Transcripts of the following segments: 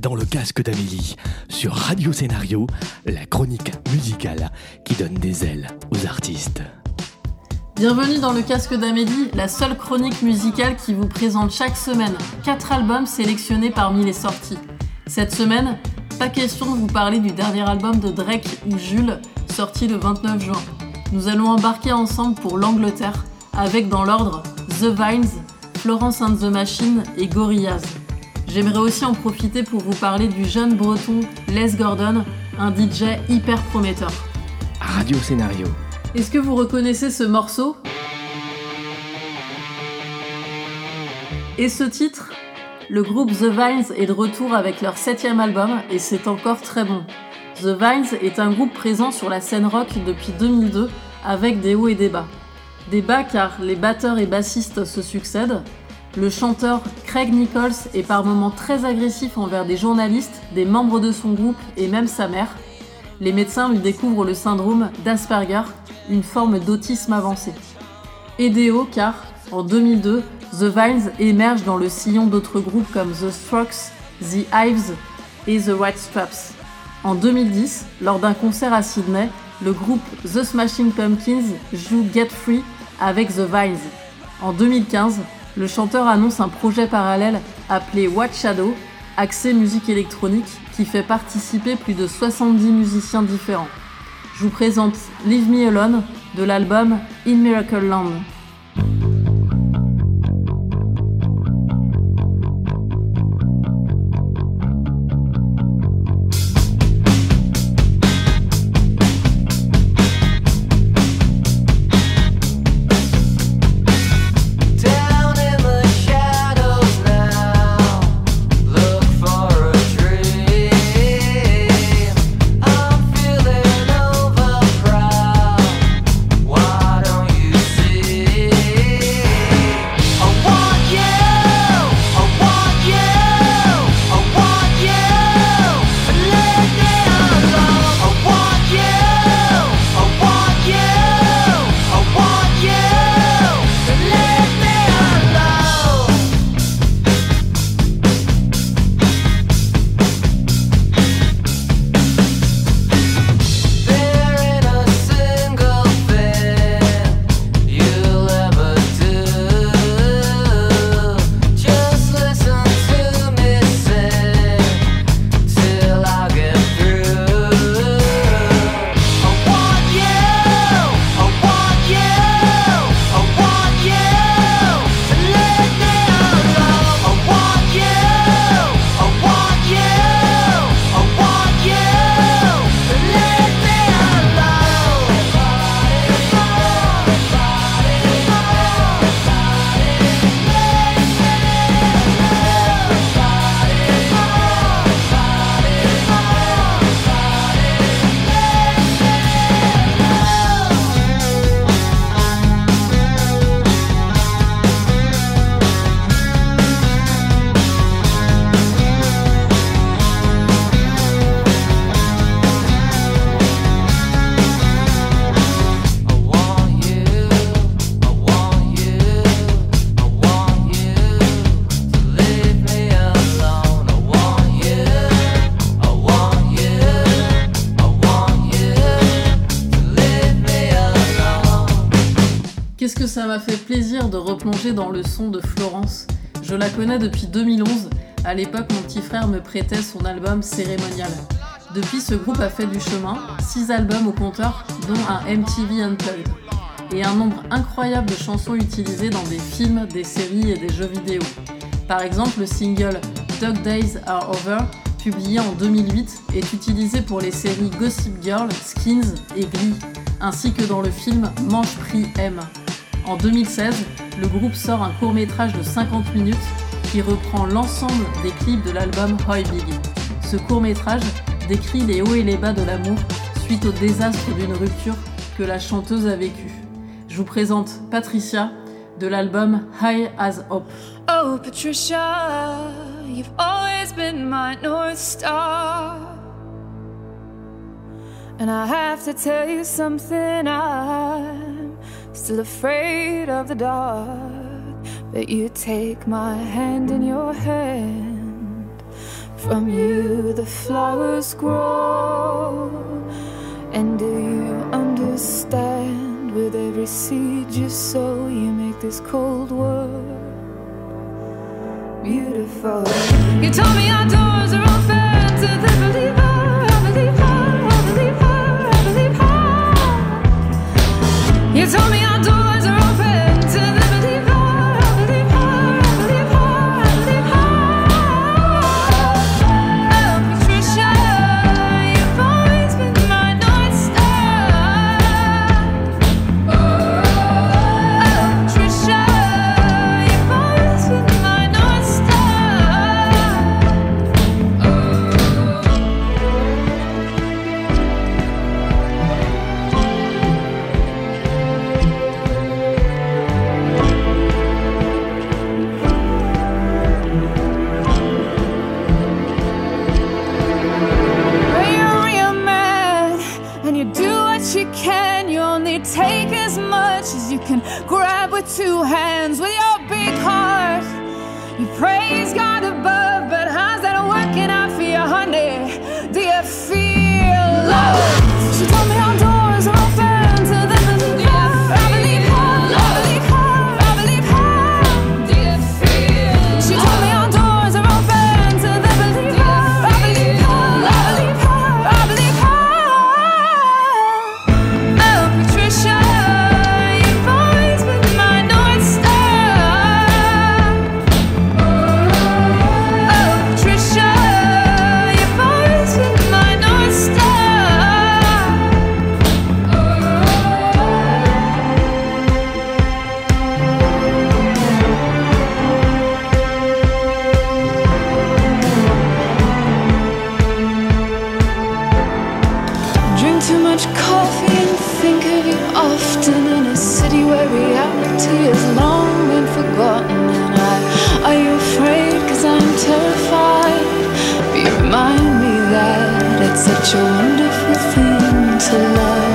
dans le casque d'Amélie, sur Radio Scénario, la chronique musicale qui donne des ailes aux artistes. Bienvenue dans le casque d'Amélie, la seule chronique musicale qui vous présente chaque semaine 4 albums sélectionnés parmi les sorties. Cette semaine, pas question de vous parler du dernier album de Drake ou Jules, sorti le 29 juin. Nous allons embarquer ensemble pour l'Angleterre, avec dans l'ordre The Vines, Florence and the Machine et Gorillaz. J'aimerais aussi en profiter pour vous parler du jeune breton Les Gordon, un DJ hyper prometteur. Radio Scénario. Est-ce que vous reconnaissez ce morceau? Et ce titre? Le groupe The Vines est de retour avec leur septième album et c'est encore très bon. The Vines est un groupe présent sur la scène rock depuis 2002 avec des hauts et des bas. Des bas car les batteurs et bassistes se succèdent, le chanteur Craig Nichols est par moments très agressif envers des journalistes, des membres de son groupe et même sa mère. Les médecins lui découvrent le syndrome d'Asperger, une forme d'autisme avancé. Aidé car, en 2002, The Vines émerge dans le sillon d'autres groupes comme The Strokes, The Hives et The White Straps. En 2010, lors d'un concert à Sydney, le groupe The Smashing Pumpkins joue Get Free avec The Vines. En 2015, le chanteur annonce un projet parallèle appelé Watch Shadow, axé musique électronique, qui fait participer plus de 70 musiciens différents. Je vous présente Leave Me Alone de l'album In Miracle Land. Qu'est-ce que ça m'a fait plaisir de replonger dans le son de Florence? Je la connais depuis 2011. À l'époque, mon petit frère me prêtait son album Cérémonial. Depuis, ce groupe a fait du chemin, 6 albums au compteur, dont un MTV Unplugged, et un nombre incroyable de chansons utilisées dans des films, des séries et des jeux vidéo. Par exemple, le single Dog Days Are Over, publié en 2008, est utilisé pour les séries Gossip Girl, Skins et Glee, ainsi que dans le film Manche Prix M. En 2016, le groupe sort un court métrage de 50 minutes qui reprend l'ensemble des clips de l'album Hoy Biggie. Ce court métrage décrit les hauts et les bas de l'amour suite au désastre d'une rupture que la chanteuse a vécu. Je vous présente Patricia de l'album High as Hope. Oh Patricia, you've always been my North Star. And I have to tell you something, I'm still afraid of the dark. But you take my hand in your hand, From you, the flowers grow. And do you understand? With every seed you sow, you make this cold world beautiful. You told me our doors are open to the you can, you only take as much as you can grab with two hands. With your big heart, you praise God above, such a wonderful thing to love.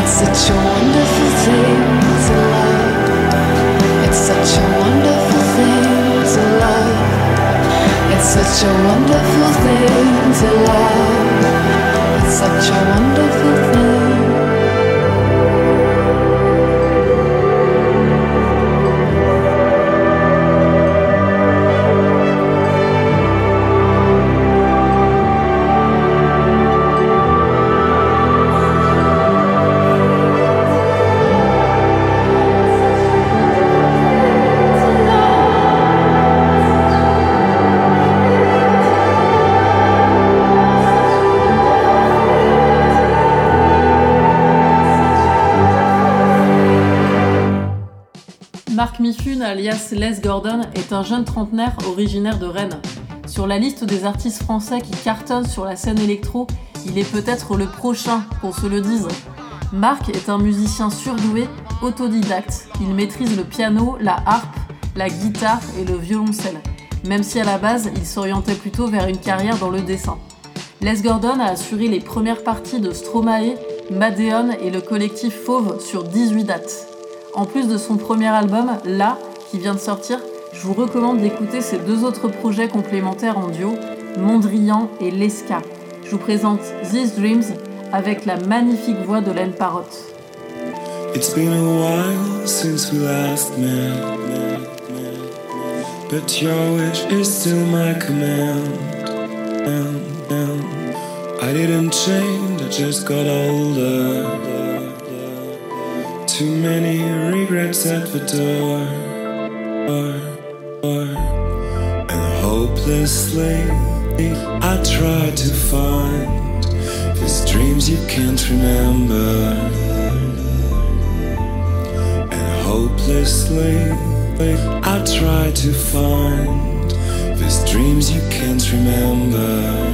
It's such a wonderful thing to love. It's such a wonderful thing to love. It's such a wonderful thing to love. It's such a wonderful Marc Mifune, alias Les Gordon, est un jeune trentenaire originaire de Rennes. Sur la liste des artistes français qui cartonnent sur la scène électro, il est peut-être le prochain, qu'on se le dise. Marc est un musicien surdoué, autodidacte. Il maîtrise le piano, la harpe, la guitare et le violoncelle, même si à la base il s'orientait plutôt vers une carrière dans le dessin. Les Gordon a assuré les premières parties de Stromae, Madeon et le collectif Fauve sur 18 dates. En plus de son premier album, Là, qui vient de sortir, je vous recommande d'écouter ses deux autres projets complémentaires en duo, Mondrian et Lesca. Je vous présente These Dreams avec la magnifique voix de Laine Parotte. It's been a while since we last met, but your wish is still my command. And, and I didn't change, I just got older. Too many regrets at the door, door, door. and hopelessly I try to find these dreams you can't remember. And hopelessly, I try to find these dreams you can't remember.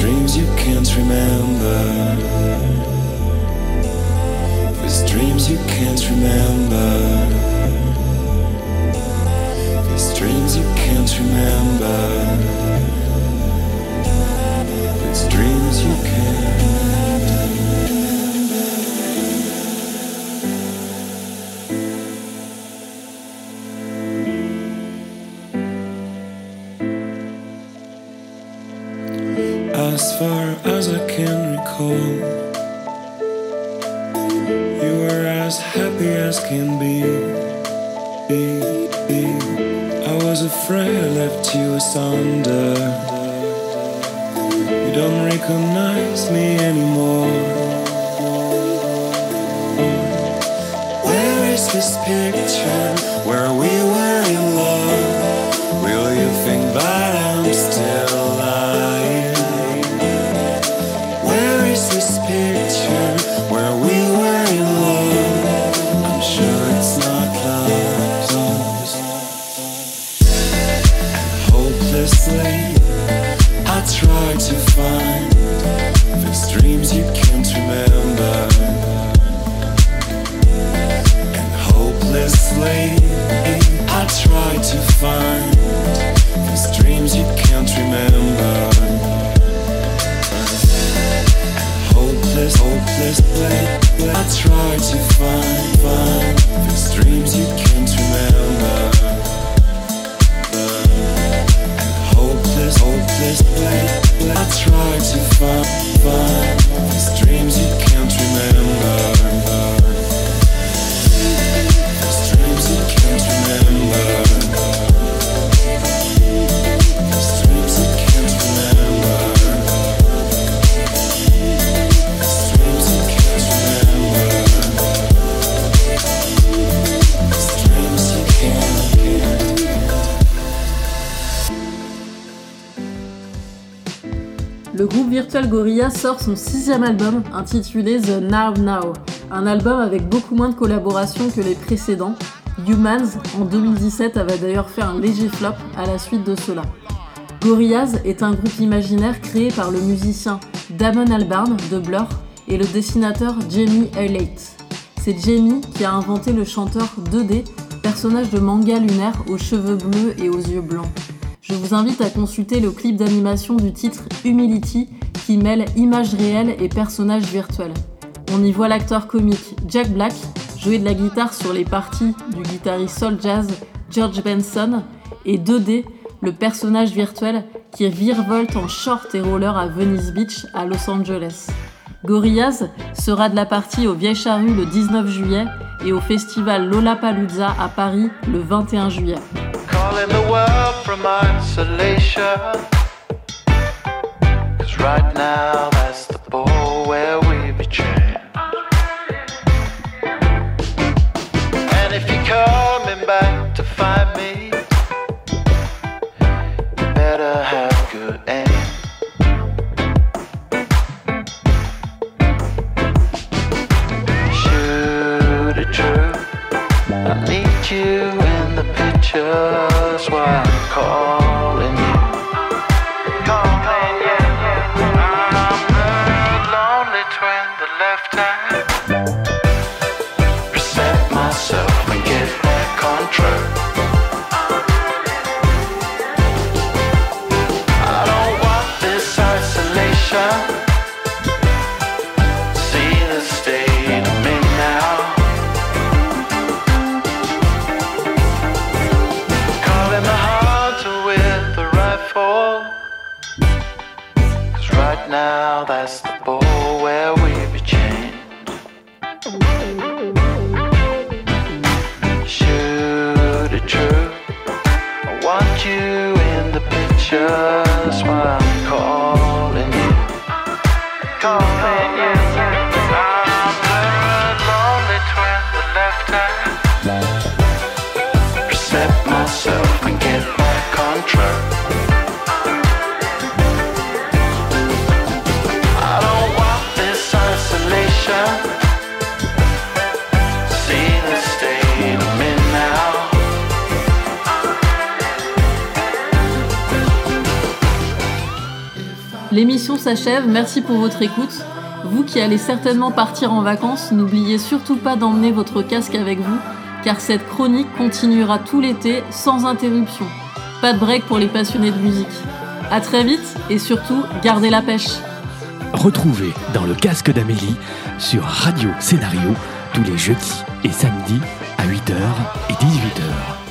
Dreams you can't remember. These dreams you can't remember. These dreams you can't remember. These dreams you can't as far as I can recall. You asunder. You don't recognize me anymore. Where is this picture where we were try to find dreams you can't remember. And hopelessly, I try to find dreams you can't remember. Hopeless, hopelessly, I try to find, find these dreams you can't remember. To find, Le groupe Virtual Gorilla sort son sixième album intitulé The Now Now, un album avec beaucoup moins de collaborations que les précédents. Humans en 2017 avait d'ailleurs fait un léger flop à la suite de cela. Gorillaz est un groupe imaginaire créé par le musicien Damon Albarn de Blur et le dessinateur Jamie Eilert. C'est Jamie qui a inventé le chanteur 2D, personnage de manga lunaire aux cheveux bleus et aux yeux blancs. Je vous invite à consulter le clip d'animation du titre Humility qui mêle images réelles et personnages virtuels. On y voit l'acteur comique Jack Black jouer de la guitare sur les parties du guitariste soul jazz George Benson et 2D, le personnage virtuel qui virevolte en short et roller à Venice Beach à Los Angeles. Gorillaz sera de la partie au Vieille Charrue le 19 juillet et au festival Lollapalooza à Paris le 21 juillet. Calling the world from isolation. Cause right now that's the ball where we be trained. And if you're coming L'émission s'achève, merci pour votre écoute. Vous qui allez certainement partir en vacances, n'oubliez surtout pas d'emmener votre casque avec vous, car cette chronique continuera tout l'été sans interruption. Pas de break pour les passionnés de musique. À très vite et surtout, gardez la pêche. Retrouvez dans le casque d'Amélie sur Radio Scénario tous les jeudis et samedis à 8h et 18h.